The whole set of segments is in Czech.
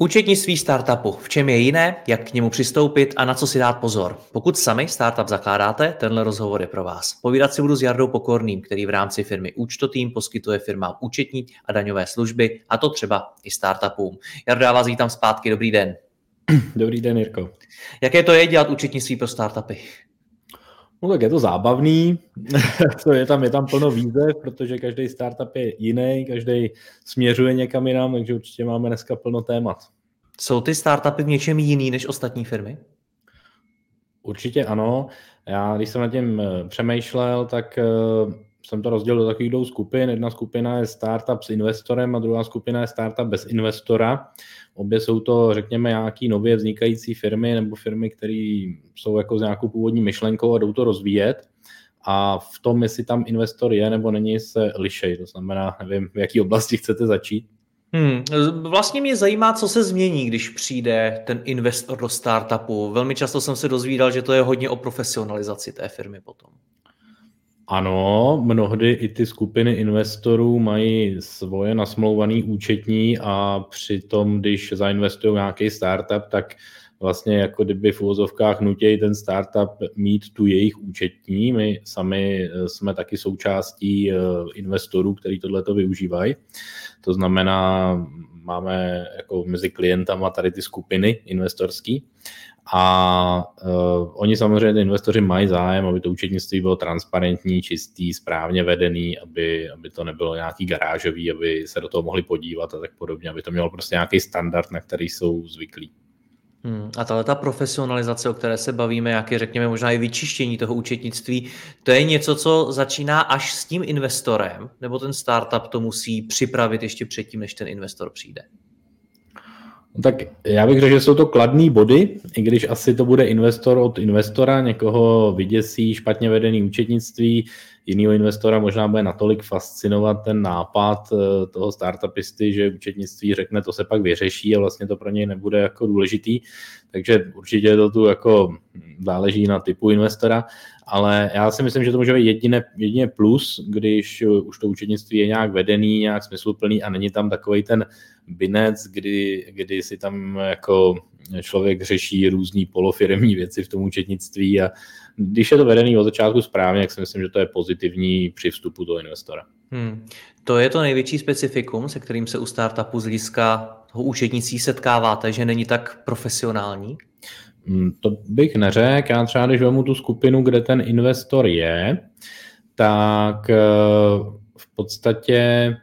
Účetnictví startupu. V čem je jiné, jak k němu přistoupit a na co si dát pozor? Pokud sami startup zakládáte, tenhle rozhovor je pro vás. Povídat si budu s Jardou Pokorným, který v rámci firmy Účtotým poskytuje firmám účetní a daňové služby, a to třeba i startupům. Jardo, já vás vítám zpátky, dobrý den. Dobrý den, Jirko. Jaké to je dělat účetnictví pro startupy? No tak je to zábavný, to je tam, je tam plno výzev, protože každý startup je jiný, každý směřuje někam jinam, takže určitě máme dneska plno témat. Jsou ty startupy v něčem jiný než ostatní firmy? Určitě ano. Já, když jsem nad tím eh, přemýšlel, tak eh, jsem to rozdělil do takových dvou skupin. Jedna skupina je startup s investorem a druhá skupina je startup bez investora. Obě jsou to, řekněme, nějaký nově vznikající firmy nebo firmy, které jsou jako s nějakou původní myšlenkou a jdou to rozvíjet. A v tom, jestli tam investor je nebo není, se lišej. To znamená, nevím, v jaké oblasti chcete začít. Hmm, vlastně mě zajímá, co se změní, když přijde ten investor do startupu. Velmi často jsem se dozvídal, že to je hodně o profesionalizaci té firmy potom. Ano, mnohdy i ty skupiny investorů mají svoje nasmlouvané účetní a přitom, když zainvestují nějaký startup, tak vlastně jako kdyby v uvozovkách nutějí ten startup mít tu jejich účetní. My sami eh, jsme taky součástí eh, investorů, kteří tohleto využívají. To znamená, máme jako mezi klientama tady ty skupiny investorský a uh, oni samozřejmě, ty investoři mají zájem, aby to účetnictví bylo transparentní, čistý, správně vedený, aby, aby to nebylo nějaký garážový, aby se do toho mohli podívat a tak podobně, aby to mělo prostě nějaký standard, na který jsou zvyklí. Hmm. A tahle ta profesionalizace, o které se bavíme, jak je řekněme možná i vyčištění toho účetnictví, to je něco, co začíná až s tím investorem, nebo ten startup to musí připravit ještě předtím, než ten investor přijde? No tak já bych řekl, že jsou to kladné body, i když asi to bude investor od investora, někoho vyděsí špatně vedený účetnictví, jiného investora možná bude natolik fascinovat ten nápad eh, toho startupisty, že účetnictví řekne, to se pak vyřeší a vlastně to pro něj nebude jako důležitý. Takže určitě to tu jako záleží na typu investora, ale já si myslím, že to může být jediné, jedině plus, když už to účetnictví je nějak vedený, nějak smysluplný a není tam takový ten binec, kdy, kdy si tam jako člověk řeší různý polofiremní věci v tom účetnictví a když je to vedený od začátku správně, tak si myslím, že to je pozitivní při vstupu do investora. Hmm. To je to největší specifikum, se kterým se u startupu z hlediska toho účetnictví setkáváte, že není tak profesionální? Hmm, to bych neřekl. Já třeba, když vezmu tu skupinu, kde ten investor je, tak eh, v podstatě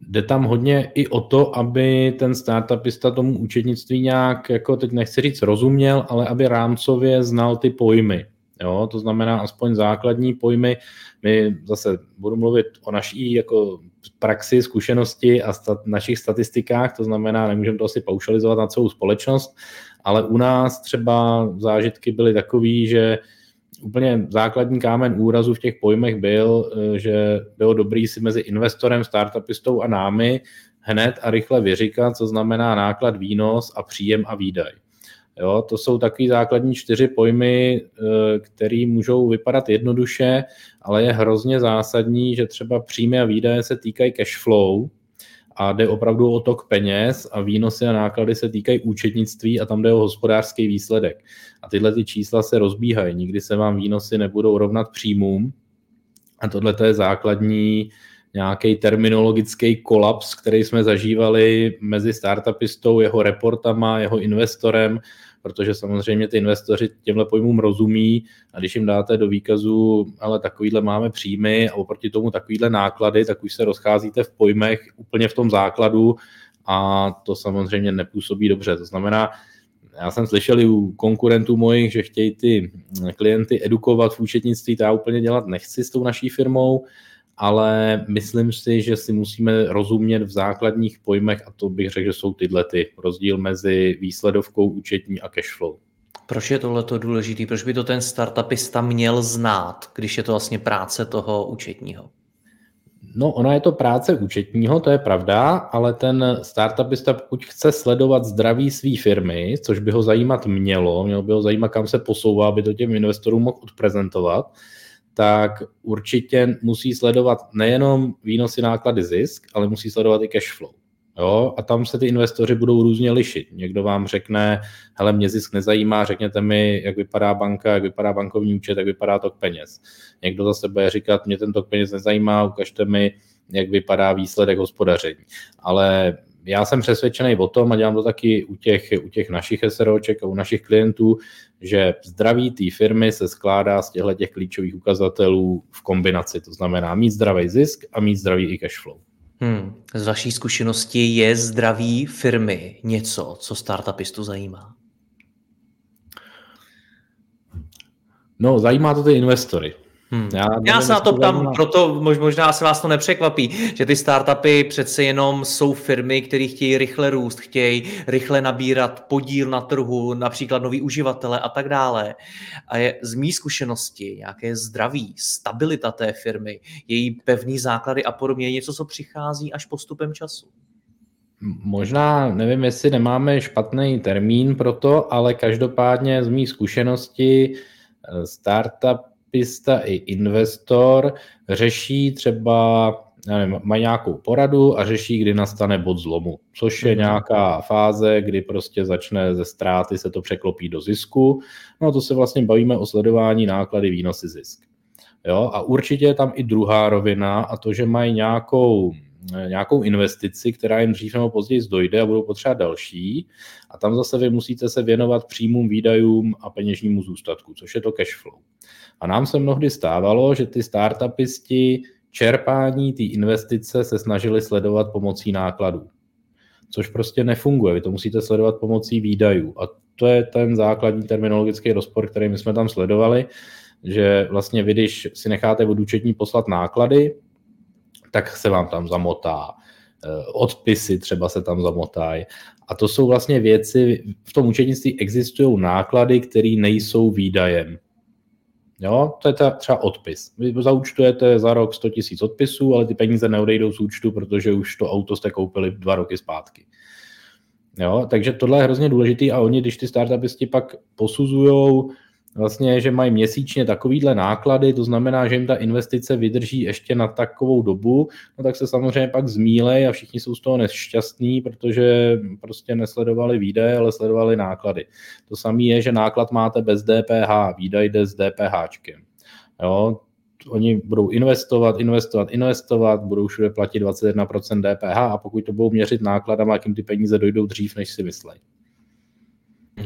jde tam hodně i o to, aby ten startupista tomu účetnictví nějak, jako teď nechci říct rozuměl, ale aby rámcově znal ty pojmy. Jo, to znamená aspoň základní pojmy. My zase budu mluvit o naší jako praxi, zkušenosti a stat, našich statistikách, to znamená, nemůžeme to asi paušalizovat na celou společnost, ale u nás třeba zážitky byly takové, že úplně základní kámen úrazu v těch pojmech byl, eh, že bylo dobrý si mezi investorem, startupistou a námi hned a rychle vyříkat, co znamená náklad, výnos a příjem a výdaj. Jo, to jsou takový základní čtyři pojmy, eh, které můžou vypadat jednoduše, ale je hrozně zásadní, že třeba příjmy a výdaje se týkají cash flow, a jde opravdu o tok peněz a výnosy a náklady se týkají účetnictví a tam jde o hospodářský výsledek. A tyhle ty čísla se rozbíhají. Nikdy se vám výnosy nebudou rovnat příjmům a tohle je základní nějaký terminologický kolaps, který jsme zažívali mezi startupistou, jeho reportama, jeho investorem, protože samozřejmě ty investoři těmhle pojmům rozumí a když jim dáte do výkazu, ale takovýhle máme příjmy a oproti tomu takovýhle náklady, tak už se rozcházíte v pojmech úplně v tom základu a to samozřejmě nepůsobí dobře. To znamená, já jsem slyšel i u konkurentů mojich, že chtějí ty klienty edukovat v účetnictví, to já úplně dělat nechci s tou naší firmou, ale myslím si, že si musíme rozumět v základních pojmech a to bych řekl, že jsou tyhle ty rozdíl mezi výsledovkou účetní a cashflow. Proč je tohle důležité? Proč by to ten startupista měl znát, když je to vlastně práce toho účetního? No, ona je to práce účetního, to je pravda, ale ten startupista, pokud chce sledovat zdraví své firmy, což by ho zajímat mělo, mělo by ho zajímat, kam se posouvá, aby to těm investorům mohl odprezentovat, tak určitě musí sledovat nejenom výnosy, náklady, zisk, ale musí sledovat i cash flow. Jo? A tam se ty investoři budou různě lišit. Někdo vám řekne, hele, mě zisk nezajímá, řekněte mi, jak vypadá banka, jak vypadá bankovní účet, jak vypadá tok peněz. Někdo zase bude říkat, mě ten tok peněz nezajímá, ukažte mi, jak vypadá výsledek hospodaření. Ale já jsem přesvědčený o tom, a dělám to taky u těch, u těch našich SROček a u našich klientů, že zdraví té firmy se skládá z těchto těch klíčových ukazatelů v kombinaci. To znamená mít zdravý zisk a mít zdravý i cash flow. Hmm. Z vaší zkušenosti je zdraví firmy něco, co startupistu zajímá? No, zajímá to ty investory. Hmm. Já, Já se na to ptám, na... proto možná se vás to nepřekvapí, že ty startupy přece jenom jsou firmy, které chtějí rychle růst, chtějí rychle nabírat podíl na trhu, například noví uživatele a tak dále. A je z mý zkušenosti nějaké zdraví, stabilita té firmy, její pevný základy a podobně, něco, co přichází až postupem času. Možná, nevím, jestli nemáme špatný termín pro to, ale každopádně z mý zkušenosti eh, startup pista i investor řeší třeba, nevím, mají nějakou poradu a řeší, kdy nastane bod zlomu, což je mhm. nějaká fáze, kdy prostě začne ze ztráty se to překlopí do zisku. No a to se vlastně bavíme o sledování náklady, výnosy, zisk. Jo? A určitě je tam i druhá rovina a to, že mají nějakou nějakou investici, která jim dřív nebo později dojde a budou potřebovat další. A tam zase vy musíte se věnovat příjmům, výdajům a peněžnímu zůstatku, což je to cash flow. A nám se mnohdy stávalo, že ty startupisti čerpání té investice se snažili sledovat pomocí nákladů. Což prostě nefunguje. Vy to musíte sledovat pomocí výdajů. A to je ten základní terminologický rozpor, který my jsme tam sledovali, že vlastně vy, když si necháte od účetní poslat náklady, tak se vám tam zamotá. Eh, odpisy třeba se tam zamotají. A to jsou vlastně věci, v tom účetnictví existují náklady, které nejsou výdajem. Jo, to je třeba odpis. Vy zaúčtujete za rok 100 000 odpisů, ale ty peníze neodejdou z účtu, protože už to auto jste koupili dva roky zpátky. Jo, takže tohle je hrozně důležité a oni, když ty startupisti pak posuzují vlastně, že mají měsíčně takovýhle náklady, to znamená, že jim ta investice vydrží ještě na takovou dobu, no tak se samozřejmě pak zmílej a všichni jsou z toho nešťastní, protože prostě nesledovali výdaje, ale sledovali náklady. To samé je, že náklad máte bez DPH, výdaj jde s DPHčkem. Jo, oni budou investovat, investovat, investovat, budou všude platit 21% DPH a pokud to budou měřit nákladama, jak jim ty peníze dojdou dřív, než si myslejí.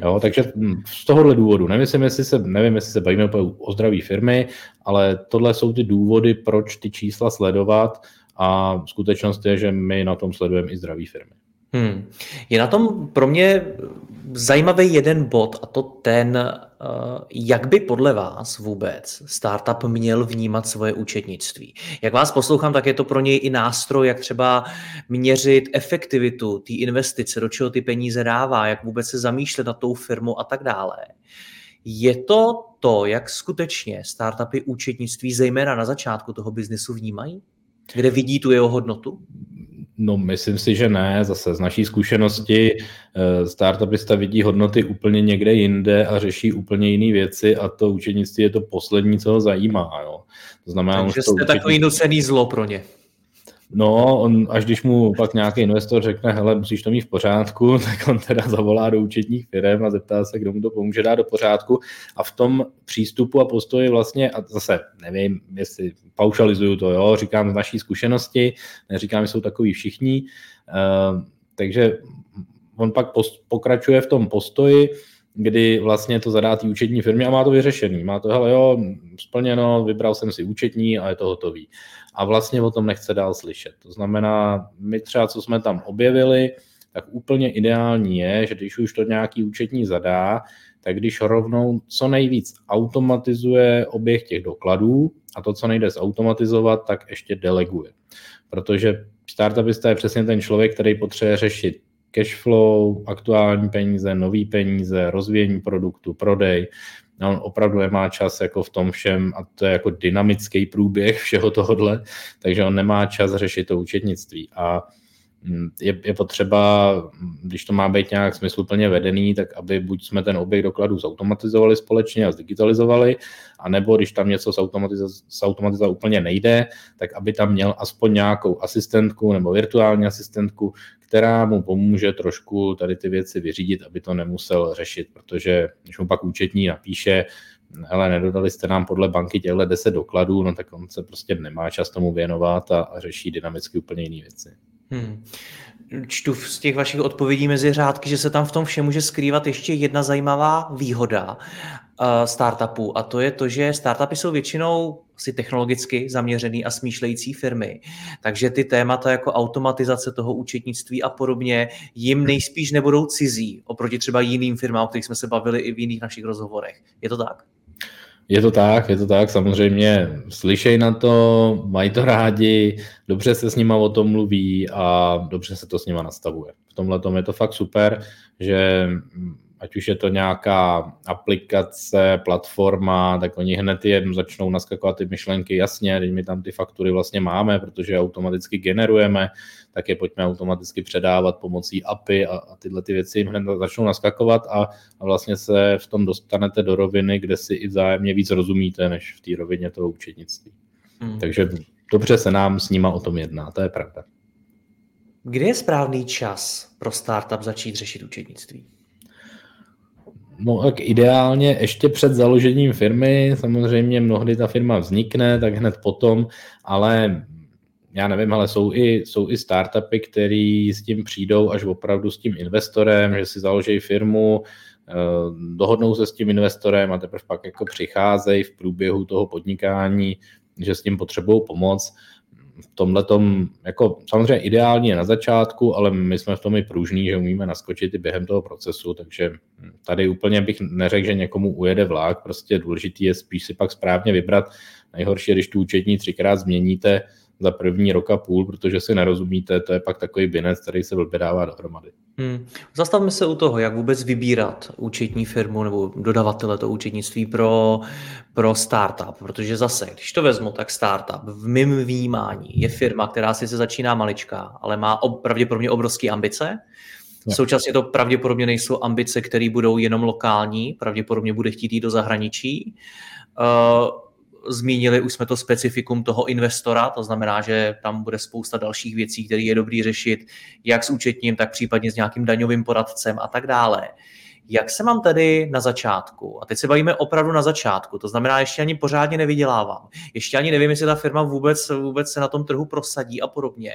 Jo, takže hm, z tohohle důvodu, nevím, jestli se, nevím, jestli se bavíme o zdraví firmy, ale tohle jsou ty důvody, proč ty čísla sledovat a skutečnost je, že my na tom sledujeme i zdraví firmy. Hmm. Je na tom pro mě zajímavý jeden bod a to ten, eh, jak by podle vás vůbec startup měl vnímat svoje účetnictví. Jak vás poslouchám, tak je to pro něj i nástroj, jak třeba měřit efektivitu té investice, do čeho ty peníze dává, jak vůbec se zamýšlet na tou firmu a tak dále. Je to to, jak skutečně startupy účetnictví, zejména na začátku toho biznesu, vnímají? Kde vidí tu jeho hodnotu? No, myslím si, že ne. Zase z naší zkušenosti eh, startupista vidí hodnoty úplně někde jinde a řeší úplně jiné věci a to učenictví je to poslední, co ho zajímá. Jo. To znamená, Takže jste učení... takový nucený zlo pro ně. No, on, až když mu pak nějaký investor řekne, hele, musíš to mít v pořádku, tak on teda zavolá do účetních firm a zeptá se, kdo mu to pomůže dát do pořádku. A v tom přístupu a postoji vlastně, a zase nevím, jestli paušalizuju to, jo, říkám z naší zkušenosti, neříkám, že jsou takový všichni, uh, takže on pak post, pokračuje v tom postoji, kdy vlastně to zadá té účetní firmě a má to vyřešený. Má to, hele jo, splněno, vybral jsem si účetní a je to hotový. A vlastně o tom nechce dál slyšet. To znamená, my třeba, co jsme tam objevili, tak úplně ideální je, že když už to nějaký účetní zadá, tak když rovnou co nejvíc automatizuje oběh těch dokladů a to, co nejde zautomatizovat, tak ještě deleguje. Protože startupista je přesně ten člověk, který potřebuje řešit cash flow, aktuální peníze, nový peníze, rozvíjení produktu, prodej. A on opravdu nemá čas jako v tom všem a to je jako dynamický průběh všeho tohohle, takže on nemá čas řešit to účetnictví. A je, je potřeba, když to má být nějak smysluplně vedený, tak aby buď jsme ten objekt dokladů zautomatizovali společně a zdigitalizovali, anebo když tam něco zautomatizovat úplně nejde, tak aby tam měl aspoň nějakou asistentku nebo virtuální asistentku, která mu pomůže trošku tady ty věci vyřídit, aby to nemusel řešit, protože když mu pak účetní napíše, hele, nedodali jste nám podle banky těchto 10 dokladů, no tak on se prostě nemá čas tomu věnovat a, a řeší dynamicky úplně jiné věci. Hmm. Čtu z těch vašich odpovědí mezi řádky, že se tam v tom všem může skrývat ještě jedna zajímavá výhoda uh, startupů a to je to, že startupy jsou většinou si technologicky zaměřený a smýšlející firmy. Takže ty témata jako automatizace toho účetnictví a podobně jim nejspíš nebudou cizí oproti třeba jiným firmám, o kterých jsme se bavili i v jiných našich rozhovorech. Je to tak? Je to tak, je to tak, samozřejmě slyšej na to, mají to rádi, dobře se s nima o tom mluví a dobře se to s nima nastavuje. V tomhle tom je to fakt super, že ať už je to nějaká aplikace, platforma, tak oni hned jen začnou naskakovat ty myšlenky, jasně, teď my tam ty faktury vlastně máme, protože automaticky generujeme, tak je pojďme automaticky předávat pomocí API a, a tyhle ty věci jim hned začnou naskakovat a, a vlastně se v tom dostanete do roviny, kde si i vzájemně víc rozumíte, než v té rovině toho účetnictví. Hmm. Takže dobře se nám s nima o tom jedná, to je pravda. Kde je správný čas pro startup začít řešit účetnictví? No tak ideálně ještě před založením firmy, samozřejmě mnohdy ta firma vznikne, tak hned potom, ale já nevím, ale jsou i, jsou i startupy, které s tím přijdou až opravdu s tím investorem, že si založí firmu, eh, dohodnou se s tím investorem a teprve pak jako přicházejí v průběhu toho podnikání, že s tím potřebují pomoc v tomhle tom, jako samozřejmě ideálně je na začátku, ale my jsme v tom i pružní, že umíme naskočit i během toho procesu, takže tady úplně bych neřekl, že někomu ujede vlak, prostě důležitý je spíš si pak správně vybrat. Nejhorší je, když tu účetní třikrát změníte, za první rok a půl, protože si nerozumíte, to je pak takový binec, který se blbě dává dohromady. Hmm. Zastavme se u toho, jak vůbec vybírat účetní firmu nebo dodavatele to účetnictví pro, pro startup, protože zase, když to vezmu, tak startup v mém vnímání je firma, která si se začíná maličká, ale má ob, pravděpodobně obrovské ambice, Současně to pravděpodobně nejsou ambice, které budou jenom lokální, pravděpodobně bude chtít jít do zahraničí. Uh, zmínili už jsme to specifikum toho investora, to znamená, že tam bude spousta dalších věcí, které je dobrý řešit, jak s účetním, tak případně s nějakým daňovým poradcem a tak dále. Jak se mám tady na začátku, a teď se bavíme opravdu na začátku, to znamená, ještě ani pořádně nevydělávám, ještě ani nevím, jestli ta firma vůbec, vůbec se na tom trhu prosadí a podobně.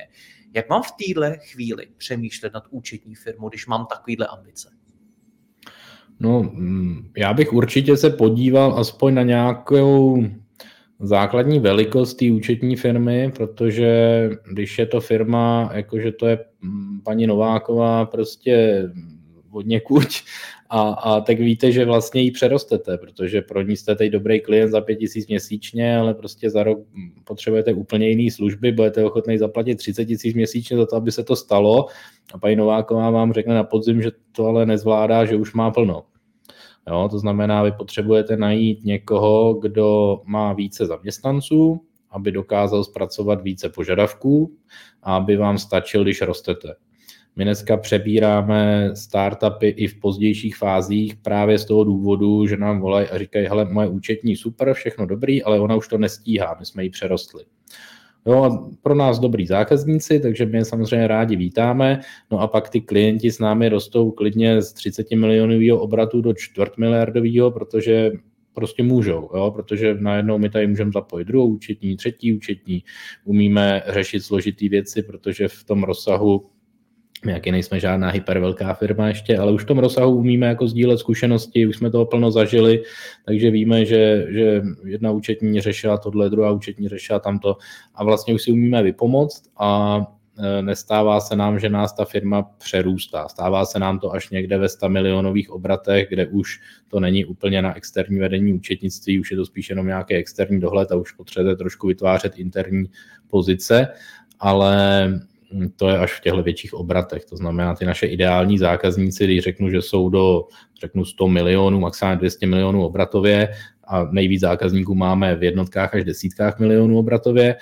Jak mám v téhle chvíli přemýšlet nad účetní firmou, když mám takovýhle ambice? No, mm, já bych určitě se podíval aspoň na nějakou základní velikost té účetní firmy, protože když je to firma, jakože to je mm, paní Nováková prostě od někuď a, a tak víte, že vlastně ji přerostete, protože pro ní jste teď dobrý klient za 5000 měsíčně, ale prostě za rok potřebujete úplně jiné služby, budete ochotný zaplatit 30 tisíc měsíčně za to, aby se to stalo a paní Nováková vám řekne na podzim, že to ale nezvládá, že už má plno. Jo, to znamená, vy potřebujete najít někoho, kdo má více zaměstnanců, aby dokázal zpracovat více požadavků a aby vám stačil, když rostete. My dneska přebíráme startupy i v pozdějších fázích právě z toho důvodu, že nám volají a říkají, hele, moje účetní super, všechno dobrý, ale ona už to nestíhá, my jsme ji přerostli. Jo, pro nás dobrý zákazníci, takže my je samozřejmě rádi vítáme. No a pak ty klienti s námi rostou klidně z 30 milionového obratu do čtvrt miliardového, protože prostě můžou, jo? protože najednou my tady můžeme zapojit druhou účetní, třetí účetní, umíme řešit složitý věci, protože v tom rozsahu my jaký nejsme žádná hypervelká firma ještě, ale už v tom rozsahu umíme jako sdílet zkušenosti, už jsme toho plno zažili, takže víme, že, že jedna účetní řešila tohle, druhá účetní řešila tamto a vlastně už si umíme vypomoct a eh, nestává se nám, že nás ta firma přerůstá. Stává se nám to až někde ve 100 milionových obratech, kde už to není úplně na externí vedení účetnictví, už je to spíš jenom nějaký externí dohled a už potřebujete trošku vytvářet interní pozice, ale to je až v těchto větších obratech. To znamená, ty naše ideální zákazníci, když řeknu, že jsou do řeknu 100 milionů, maximálně 200 milionů obratově a nejvíc zákazníků máme v jednotkách až desítkách milionů obratově,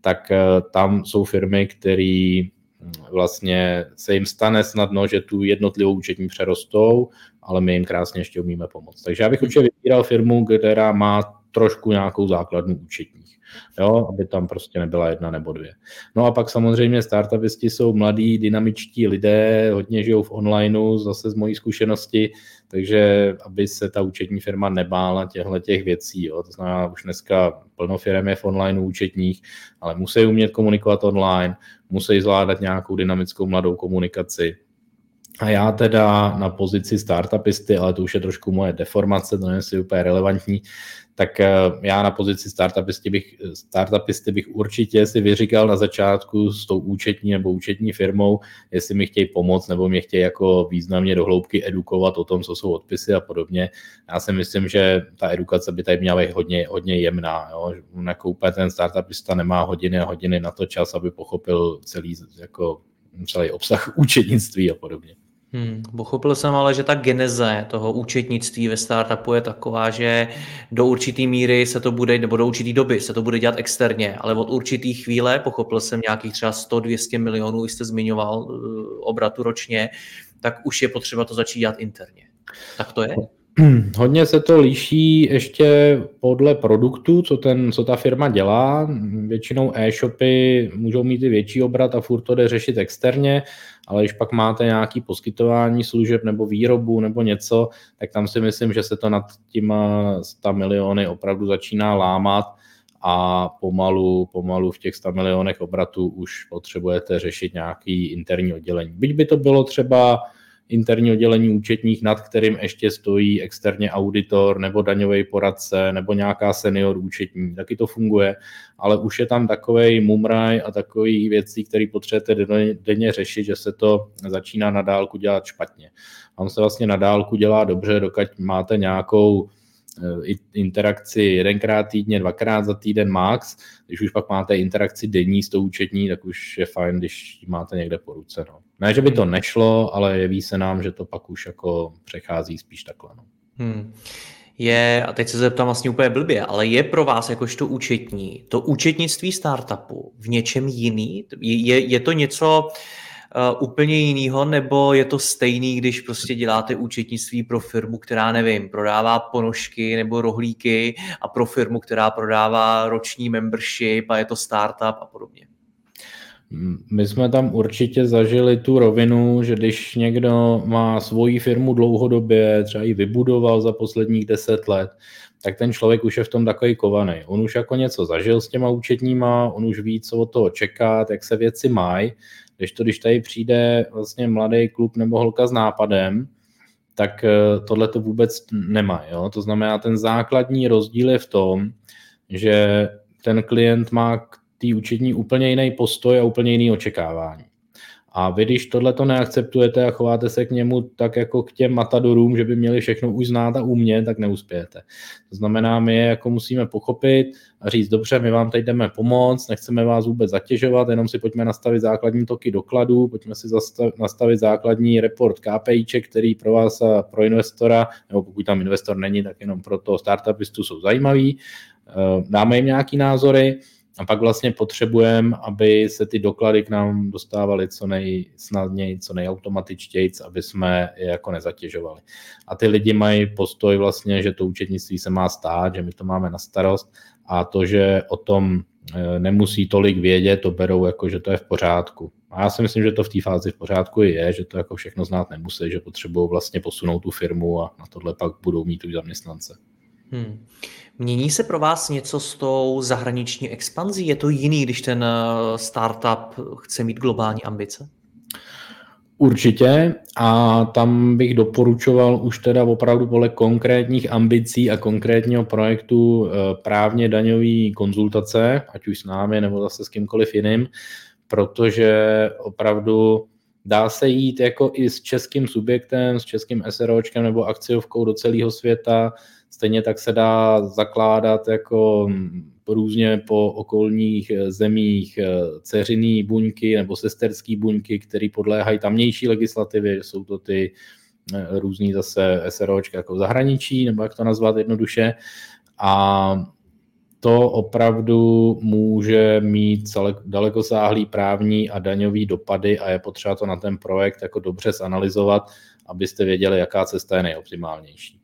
tak eh, tam jsou firmy, které hm, vlastně se jim stane snadno, že tu jednotlivou účetní přerostou, ale my jim krásně ještě umíme pomoct. Takže já bych určitě vybíral firmu, která má trošku nějakou základnu účetních, jo, aby tam prostě nebyla jedna nebo dvě. No a pak samozřejmě startupisti jsou mladí, dynamičtí lidé, hodně žijou v onlineu, zase z mojí zkušenosti, takže aby se ta účetní firma nebála těchto těch věcí. Jo. To znamená, už dneska plno firm je v online účetních, ale musí umět komunikovat online, musí zvládat nějakou dynamickou mladou komunikaci, a já teda na pozici startupisty, ale to už je trošku moje deformace, to není si úplně relevantní, tak eh, já na pozici startupisty bych, startupisty bych určitě si vyříkal na začátku s tou účetní nebo účetní firmou, jestli mi chtějí pomoct nebo mě chtějí jako významně do hloubky edukovat o tom, co jsou odpisy a podobně. Já si myslím, že ta edukace by tady měla být hodně, hodně jemná. Jo? Jako úplně ten startupista nemá hodiny a hodiny na to čas, aby pochopil celý, jako, celý obsah účetnictví a podobně. Hmm, pochopil jsem ale, že ta geneze toho účetnictví ve startupu je taková, že do určitý míry se to bude, nebo do určitý doby se to bude dělat externě, ale od určitý chvíle, pochopil jsem nějakých třeba 100-200 milionů, jste zmiňoval uh, obratu ročně, tak už je potřeba to začít dělat interně. Tak to je? Hodně se to liší ještě podle produktu, co, ten, co ta firma dělá. Většinou e-shopy můžou mít i větší obrat a furt to jde řešit externě, ale když pak máte nějaký poskytování služeb nebo výrobu nebo něco, tak tam si myslím, že se to nad těma 100 miliony opravdu začíná lámat a pomalu, pomalu v těch 100 milionech obratů už potřebujete řešit nějaký interní oddělení. Byť by to bylo třeba interní oddělení účetních, nad kterým ještě stojí externě auditor nebo daňový poradce nebo nějaká senior účetní. Taky to funguje, ale už je tam takový mumraj a takový věcí, které potřebujete denně řešit, že se to začíná na dálku dělat špatně. On se vlastně na dálku dělá dobře, dokud máte nějakou interakci jedenkrát týdně, dvakrát za týden max. Když už pak máte interakci denní s tou účetní, tak už je fajn, když ji máte někde po ruce. No. Ne, že by to nešlo, ale jeví se nám, že to pak už jako přechází spíš takhle. No. Hmm. Je, a teď se zeptám vlastně úplně blbě, ale je pro vás jakožto účetní to účetnictví startupu v něčem jiný? Je, je to něco uh, úplně jiného, nebo je to stejný, když prostě děláte účetnictví pro firmu, která, nevím, prodává ponožky nebo rohlíky a pro firmu, která prodává roční membership a je to startup a podobně? My jsme tam určitě zažili tu rovinu, že když někdo má svoji firmu dlouhodobě, třeba ji vybudoval za posledních deset let, tak ten člověk už je v tom takový kovaný. On už jako něco zažil s těma účetníma, on už ví, co od toho čekat, jak se věci mají. Když to, když tady přijde vlastně mladý klub nebo holka s nápadem, tak eh, tohle to vůbec nemá. Jo? To znamená, ten základní rozdíl je v tom, že ten klient má k té účetní úplně jiný postoj a úplně jiný očekávání. A vy, když tohle to neakceptujete a chováte se k němu tak jako k těm matadorům, že by měli všechno už znát a umět, tak neuspějete. To znamená, my je jako musíme pochopit a říct, dobře, my vám teď jdeme pomoct, nechceme vás vůbec zatěžovat, jenom si pojďme nastavit základní toky dokladů, pojďme si nastavit základní report KPIček, který pro vás a pro investora, nebo pokud tam investor není, tak jenom pro toho startupistu jsou zajímavý. Eh, dáme jim nějaký názory, a pak vlastně potřebujeme, aby se ty doklady k nám dostávaly co nejsnadněji, co nejautomatičtěji, aby jsme je jako nezatěžovali. A ty lidi mají postoj vlastně, že to účetnictví se má stát, že my to máme na starost a to, že o tom e, nemusí tolik vědět, to berou jako, že to je v pořádku. A já si myslím, že to v té fázi v pořádku je, že to jako všechno znát nemusí, že potřebují vlastně posunout tu firmu a na tohle pak budou mít už zaměstnance. Hmm. Mění se pro vás něco s tou zahraniční expanzí? Je to jiný, když ten eh, startup chce mít globální ambice? Určitě a tam bych doporučoval už teda opravdu podle konkrétních ambicí a konkrétního projektu eh, právně daňový konzultace, ať už s námi nebo zase s kýmkoliv jiným, protože opravdu dá se jít jako i s českým subjektem, s českým SROčkem nebo akciovkou do celého světa, stejně tak se dá zakládat jako různě po okolních zemích ceřiný buňky nebo sesterský buňky, které podléhají tamnější legislativě, jsou to ty různý zase SROčka jako v zahraničí, nebo jak to nazvat jednoduše. A to opravdu může mít dalekosáhlý právní a daňový dopady a je potřeba to na ten projekt jako dobře zanalizovat, abyste věděli, jaká cesta je nejoptimálnější.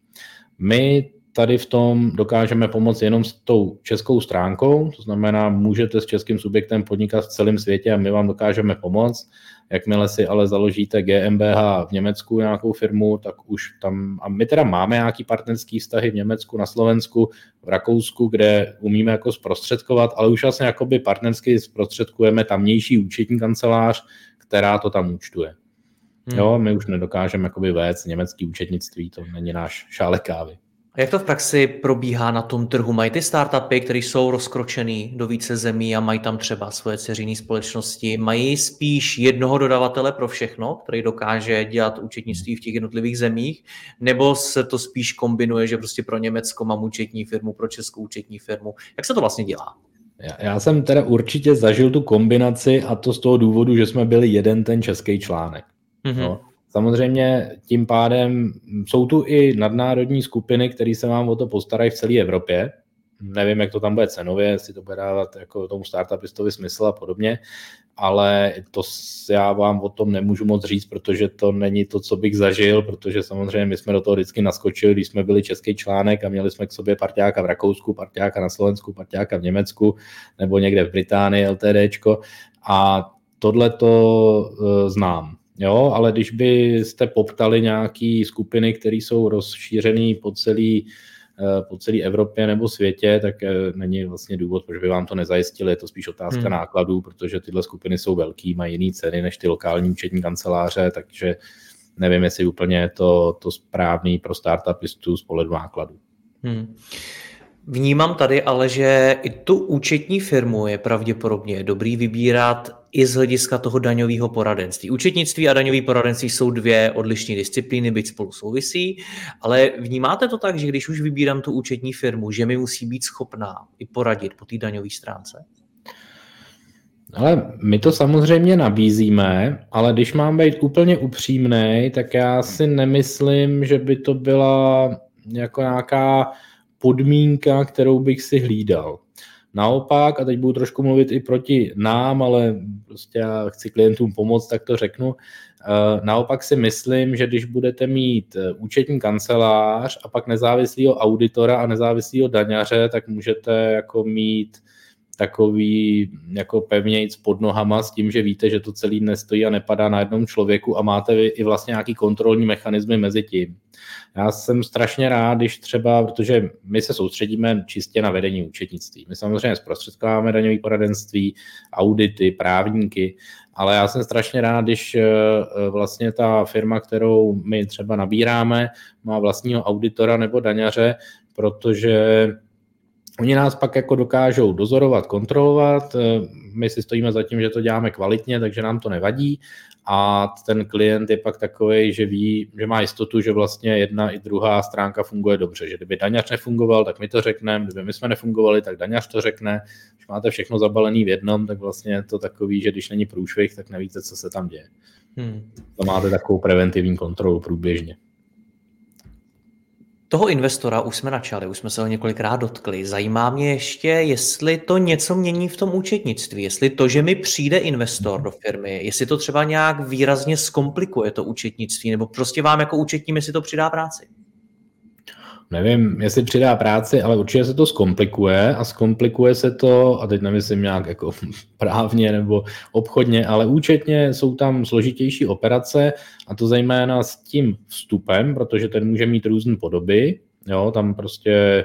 My tady v tom dokážeme pomoct jenom s tou českou stránkou, to znamená, můžete s českým subjektem podnikat v celém světě a my vám dokážeme pomoct. Jakmile si ale založíte GmbH v Německu nějakou firmu, tak už tam, a my teda máme nějaký partnerský vztahy v Německu, na Slovensku, v Rakousku, kde umíme jako zprostředkovat, ale už vlastně jakoby partnersky zprostředkujeme tamnější účetní kancelář, která to tam účtuje. Hmm. Jo, my už nedokážeme jakoby vést německý účetnictví, to není náš šálek kávy. A jak to v praxi probíhá na tom trhu? Mají ty startupy, které jsou rozkročený do více zemí a mají tam třeba svoje ceřinné společnosti, mají spíš jednoho dodavatele pro všechno, který dokáže dělat účetnictví v těch jednotlivých zemích, nebo se to spíš kombinuje, že prostě pro Německo mám účetní firmu, pro českou účetní firmu? Jak se to vlastně dělá? Já, já jsem teda určitě zažil tu kombinaci a to z toho důvodu, že jsme byli jeden ten český článek. Mm-hmm. No. Samozřejmě tím pádem jsou tu i nadnárodní skupiny, které se vám o to postarají v celé Evropě. Nevím, jak to tam bude cenově, jestli to bude dávat jako tomu startupistovi smysl a podobně, ale to já vám o tom nemůžu moc říct, protože to není to, co bych zažil, protože samozřejmě my jsme do toho vždycky naskočili, když jsme byli český článek a měli jsme k sobě partiáka v Rakousku, partiáka na Slovensku, partiáka v Německu nebo někde v Británii, LTDčko a tohle to uh, znám. Jo, ale když byste poptali nějaké skupiny, které jsou rozšířené po celý, eh, po celé Evropě nebo světě, tak eh, není vlastně důvod, proč by vám to nezajistili. Je to spíš otázka hmm. nákladů, protože tyhle skupiny jsou velký, mají jiné ceny než ty lokální účetní kanceláře, takže nevím, jestli úplně to, to správný pro startupistů z pohledu nákladů. Hmm. Vnímám tady ale, že i tu účetní firmu je pravděpodobně dobrý vybírat i z hlediska toho daňového poradenství. Účetnictví a daňové poradenství jsou dvě odlišné disciplíny, byť spolu souvisí, ale vnímáte to tak, že když už vybírám tu účetní firmu, že mi musí být schopná i poradit po té daňové stránce? Ale my to samozřejmě nabízíme, ale když mám být úplně upřímný, tak já si nemyslím, že by to byla jako nějaká podmínka, kterou bych si hlídal. Naopak, a teď budu trošku mluvit i proti nám, ale prostě já chci klientům pomoct, tak to řeknu. Eh, naopak si myslím, že když budete mít eh, účetní kancelář a pak nezávislého auditora a nezávislého daňaře, tak můžete jako mít takový jako pevnějc pod nohama s tím, že víte, že to celý nestojí a nepadá na jednom člověku a máte i vlastně nějaký kontrolní mechanismy mezi tím. Já jsem strašně rád, když třeba, protože my se soustředíme čistě na vedení účetnictví. My samozřejmě zprostředkováme daňové poradenství, audity, právníky, ale já jsem strašně rád, když eh, vlastně ta firma, kterou my třeba nabíráme, má vlastního auditora nebo daňaře, protože Oni nás pak jako dokážou dozorovat, kontrolovat, eh, my si stojíme za tím, že to děláme kvalitně, takže nám to nevadí a ten klient je pak takový, že ví, že má jistotu, že vlastně jedna i druhá stránka funguje dobře, že kdyby daňař nefungoval, tak my to řekneme, kdyby my jsme nefungovali, tak daňař to řekne, když máte všechno zabalený v jednom, tak vlastně je to takový, že když není průšvih, tak nevíte, co se tam děje. Hmm. To máte takovou preventivní kontrolu průběžně. Toho investora už jsme načali, už jsme se ho několikrát dotkli. Zajímá mě ještě, jestli to něco mění v tom účetnictví, jestli to, že mi přijde investor do firmy, jestli to třeba nějak výrazně zkomplikuje to účetnictví, nebo prostě vám jako účetním, jestli to přidá práci. Nevím, jestli přidá práci, ale určitě se to zkomplikuje a zkomplikuje se to, a teď nemyslím nějak jako právně nebo obchodně, ale účetně jsou tam složitější operace a to zejména s tím vstupem, protože ten může mít různé podoby, jo, tam prostě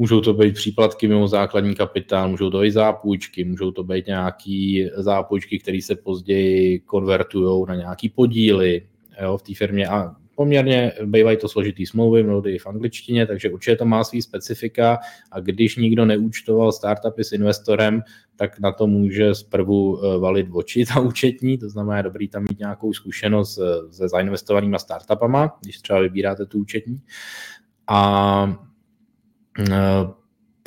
Můžou to být příplatky mimo základní kapitál, můžou to být zápůjčky, můžou to být nějaké zápůjčky, které se později konvertují na nějaké podíly jo, v té firmě. A poměrně bývají to složitý smlouvy, mnohdy v angličtině, takže určitě to má svý specifika a když nikdo neúčtoval startupy s investorem, tak na to může zprvu eh, valit oči ta účetní, to znamená, je dobrý tam mít nějakou zkušenost se zainvestovanýma startupama, když třeba vybíráte tu účetní. A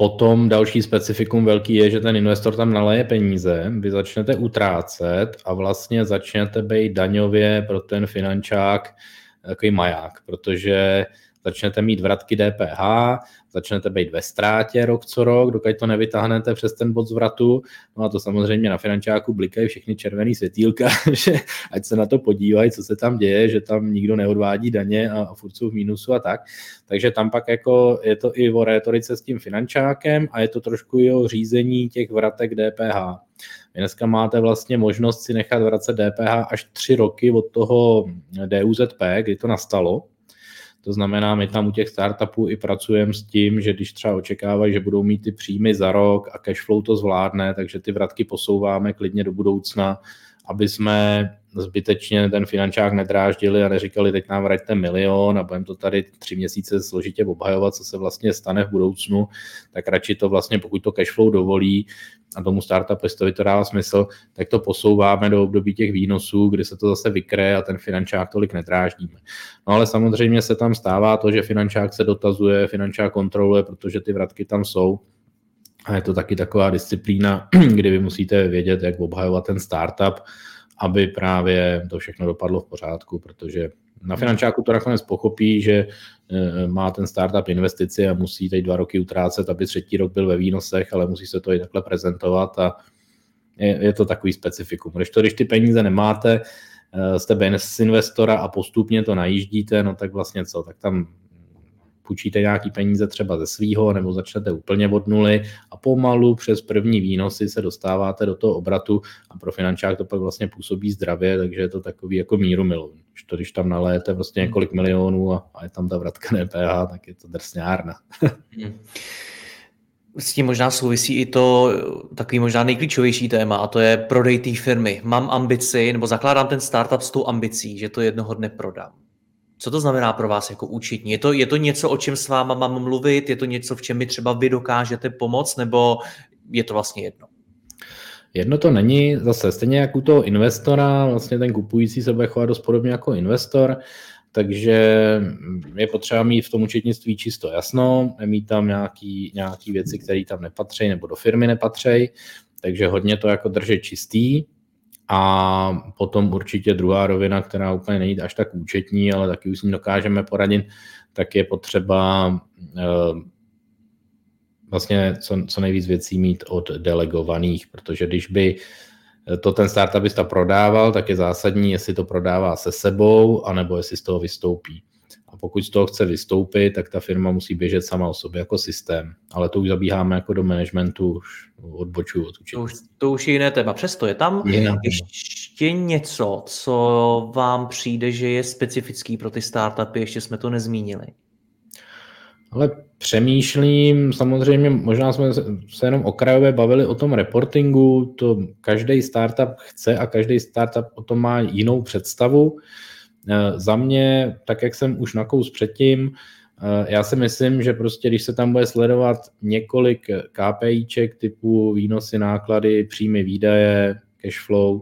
Potom další specifikum velký je, že ten investor tam naleje peníze, vy začnete utrácet a vlastně začnete být daňově pro ten finančák takový maják, protože začnete mít vratky DPH, začnete být ve ztrátě rok co rok, dokud to nevytáhnete přes ten bod zvratu. No a to samozřejmě na finančáku blikají všechny červený světýlka, že ať se na to podívají, co se tam děje, že tam nikdo neodvádí daně a, furt jsou v mínusu a tak. Takže tam pak jako je to i o rétorice s tím finančákem a je to trošku i o řízení těch vratek DPH. Vy dneska máte vlastně možnost si nechat vracet DPH až tři roky od toho DUZP, kdy to nastalo, to znamená, my tam u těch startupů i pracujeme s tím, že když třeba očekávají, že budou mít ty příjmy za rok a cashflow to zvládne, takže ty vratky posouváme klidně do budoucna, aby jsme zbytečně ten finančák nedráždili a neříkali, teď nám vraťte milion a budeme to tady tři měsíce složitě obhajovat, co se vlastně stane v budoucnu, tak radši to vlastně, pokud to cashflow dovolí a tomu startupistovi to dává smysl, tak to posouváme do období těch výnosů, kdy se to zase vykreje a ten finančák tolik nedráždíme. No ale samozřejmě se tam stává to, že finančák se dotazuje, finančák kontroluje, protože ty vratky tam jsou, a je to taky taková disciplína, kdy vy musíte vědět, jak obhajovat ten startup, aby právě to všechno dopadlo v pořádku, protože na finančáku to nakonec pochopí, že eh, má ten startup investici a musí teď dva roky utrácet, aby třetí rok byl ve výnosech, ale musí se to i takhle prezentovat a je, je to takový specifikum. Když to, když ty peníze nemáte, jste bez investora a postupně to najíždíte, no tak vlastně co, tak tam půjčíte nějaký peníze třeba ze svýho nebo začnete úplně od nuly a pomalu přes první výnosy se dostáváte do toho obratu a pro finančák to pak vlastně působí zdravě, takže je to takový jako míru milovný. Když, to, když tam naléjete vlastně několik milionů a, a je tam ta vratka DPH, tak je to drsňárna. Hmm. S tím možná souvisí i to takový možná nejklíčovější téma a to je prodej té firmy. Mám ambici, nebo zakládám ten startup s tou ambicí, že to jednoho dne prodám. Co to znamená pro vás jako účetní? Je to, je to něco, o čem s váma mám mluvit? Je to něco, v čem mi třeba vy dokážete pomoct? Nebo je to vlastně jedno? Jedno to není, zase stejně jako u toho investora, vlastně ten kupující se bude chovat dost podobně jako investor, takže je potřeba mít v tom účetnictví čisto jasno, nemít tam nějaký, nějaký věci, které tam nepatří nebo do firmy nepatří, takže hodně to jako držet čistý, a potom určitě druhá rovina, která úplně není až tak účetní, ale taky už s ní dokážeme poradit, tak je potřeba eh, vlastně co, co nejvíc věcí mít od delegovaných, protože když by to ten startupista prodával, tak je zásadní, jestli to prodává se sebou, anebo jestli z toho vystoupí. A pokud z toho chce vystoupit, tak ta firma musí běžet sama o sobě jako systém. Ale to už zabíháme jako do managementu, už odbočuju od To už, to už je jiné téma. Přesto je tam jiné ještě něco, co vám přijde, že je specifický pro ty startupy, ještě jsme to nezmínili. Ale přemýšlím, samozřejmě možná jsme se jenom okrajově bavili o tom reportingu, to každý startup chce a každý startup o tom má jinou představu. Eh, za mě, tak jak jsem už nakous předtím, eh, já si myslím, že prostě když se tam bude sledovat několik KPIček typu výnosy, náklady, příjmy, výdaje, cash flow,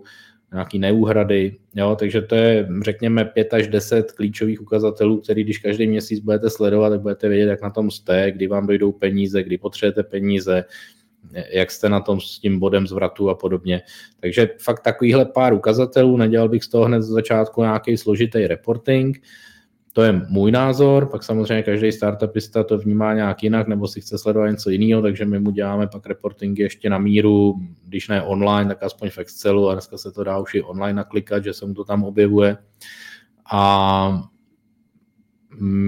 nějaký neúhrady, jo, takže to je, řekněme, 5 až 10 klíčových ukazatelů, který když každý měsíc budete sledovat, tak budete vědět, jak na tom jste, kdy vám dojdou peníze, kdy potřebujete peníze, jak jste na tom s tím bodem zvratu a podobně. Takže fakt takovýhle pár ukazatelů, nedělal bych z toho hned z začátku nějaký složitý reporting, to je můj názor, pak samozřejmě každý startupista to vnímá nějak jinak, nebo si chce sledovat něco jiného, takže my mu děláme pak reportingy ještě na míru, když ne online, tak aspoň v Excelu a dneska se to dá už i online naklikat, že se mu to tam objevuje. A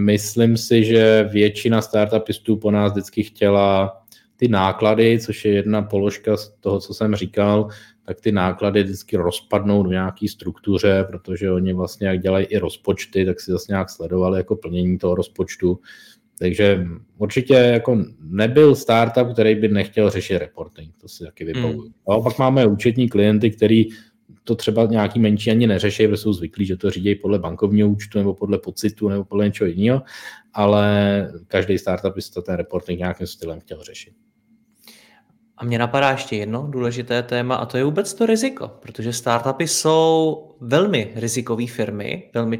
myslím si, že většina startupistů po nás vždycky chtěla ty náklady, což je jedna položka z toho, co jsem říkal, tak ty náklady vždycky rozpadnou do nějaké struktuře, protože oni vlastně, jak dělají i rozpočty, tak si zase nějak sledovali jako plnění toho rozpočtu. Takže určitě jako nebyl startup, který by nechtěl řešit reporting, to si taky vybavuju. Hmm. A pak máme účetní klienty, který to třeba nějaký menší ani neřeší, protože jsou zvyklí, že to řídí podle bankovního účtu nebo podle pocitu nebo podle něčeho jiného, ale každý startup by to ten reporting nějakým stylem chtěl řešit. A mě napadá ještě jedno důležité téma a to je vůbec to riziko, protože startupy jsou velmi rizikové firmy. Velmi,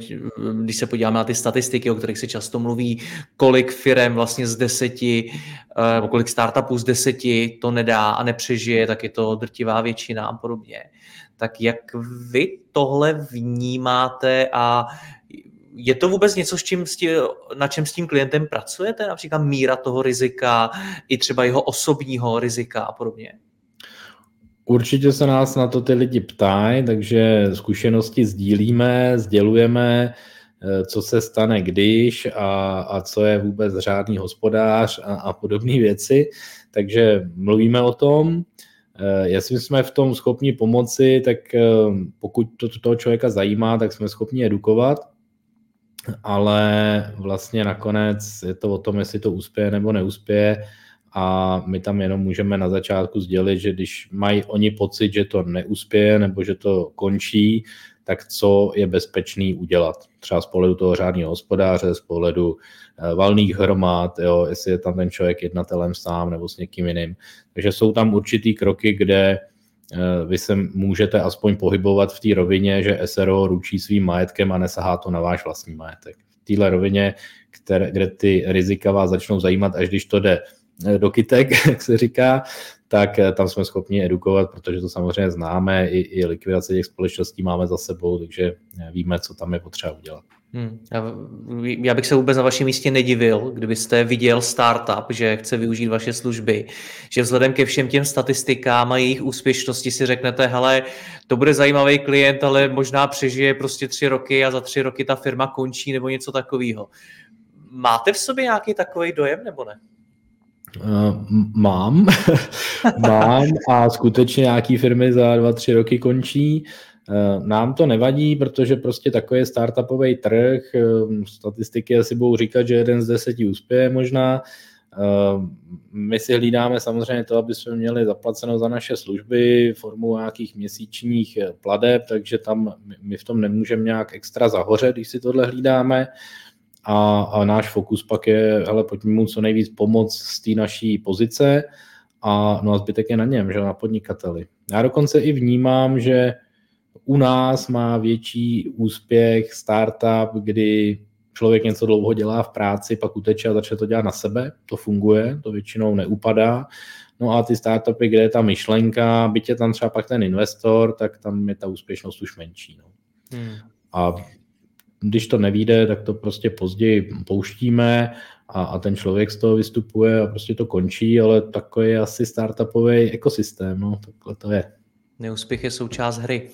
když se podíváme na ty statistiky, o kterých se často mluví, kolik firm vlastně z deseti, eh, nebo kolik startupů z deseti to nedá a nepřežije, tak je to drtivá většina a podobně. Tak jak vy tohle vnímáte a je to vůbec něco, s čím, na čem s tím klientem pracujete? Například míra toho rizika, i třeba jeho osobního rizika a podobně? Určitě se nás na to ty lidi ptají, takže zkušenosti sdílíme, sdělujeme, eh, co se stane když a, a co je vůbec řádný hospodář a, a podobné věci. Takže mluvíme o tom. Eh, jestli jsme v tom schopni pomoci, tak eh, pokud to toho člověka zajímá, tak jsme schopni edukovat ale vlastně nakonec je to o tom, jestli to uspěje nebo neuspěje a my tam jenom můžeme na začátku sdělit, že když mají oni pocit, že to neuspěje nebo že to končí, tak co je bezpečný udělat. Třeba z pohledu toho řádného hospodáře, z pohledu eh, valných hromad, jo, jestli je tam ten člověk jednatelem sám nebo s někým jiným. Takže jsou tam určitý kroky, kde vy se můžete aspoň pohybovat v té rovině, že SRO ručí svým majetkem a nesahá to na váš vlastní majetek. V téhle rovině, které, kde ty rizika vás začnou zajímat, až když to jde eh, do kytek, jak se říká, tak eh, tam jsme schopni edukovat, protože to samozřejmě známe, i, i likvidace těch společností máme za sebou, takže víme, co tam je potřeba udělat. Hmm. Já bych se vůbec na vašem místě nedivil, kdybyste viděl startup, že chce využít vaše služby, že vzhledem ke všem těm statistikám a jejich úspěšnosti si řeknete, hele, to bude zajímavý klient, ale možná přežije prostě tři roky a za tři roky ta firma končí nebo něco takového. Máte v sobě nějaký takový dojem nebo ne? Uh, mám, mám a skutečně nějaký firmy za dva, tři roky končí. Eh, nám to nevadí, protože prostě takový je startupový trh. Eh, statistiky asi budou říkat, že jeden z deseti uspěje možná. Eh, my si hlídáme samozřejmě to, aby jsme měli zaplaceno za naše služby formou nějakých měsíčních pladeb, takže tam my v tom nemůžeme nějak extra zahořet, když si tohle hlídáme. A, a náš fokus pak je, hele, pojďme mu co nejvíc pomoct z té naší pozice a, no a zbytek je na něm, že na podnikateli. Já dokonce i vnímám, že u nás má větší úspěch startup, kdy člověk něco dlouho dělá v práci, pak uteče a začne to dělat na sebe. To funguje, to většinou neupadá. No a ty startupy, kde je ta myšlenka, byť je tam třeba pak ten investor, tak tam je ta úspěšnost už menší. No. Hmm. A když to nevíde, tak to prostě později pouštíme a, a ten člověk z toho vystupuje a prostě to končí, ale takový je asi startupový ekosystém, no, takhle to je. Neúspěch je součást hry.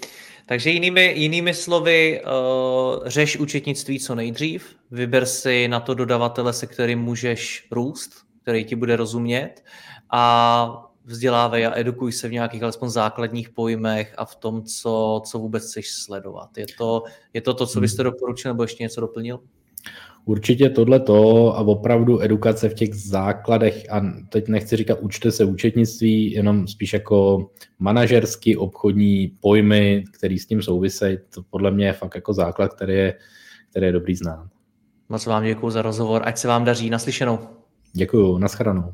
Takže jinými, jinými slovy, uh, řeš účetnictví co nejdřív, vyber si na to dodavatele, se kterým můžeš růst, který ti bude rozumět a vzdělávej a edukuj se v nějakých alespoň základních pojmech a v tom, co, co vůbec chceš sledovat. Je to, je to to, co byste hmm. doporučil, nebo ještě něco doplnil? Určitě tohle to a opravdu edukace v těch základech, a teď nechci říkat učte se účetnictví, jenom spíš jako manažerský, obchodní pojmy, který s tím souvisejí, to podle mě je fakt jako základ, který je, který je dobrý znát. Moc vám děkuji za rozhovor, ať se vám daří, naslyšenou. Děkuji, naschledanou.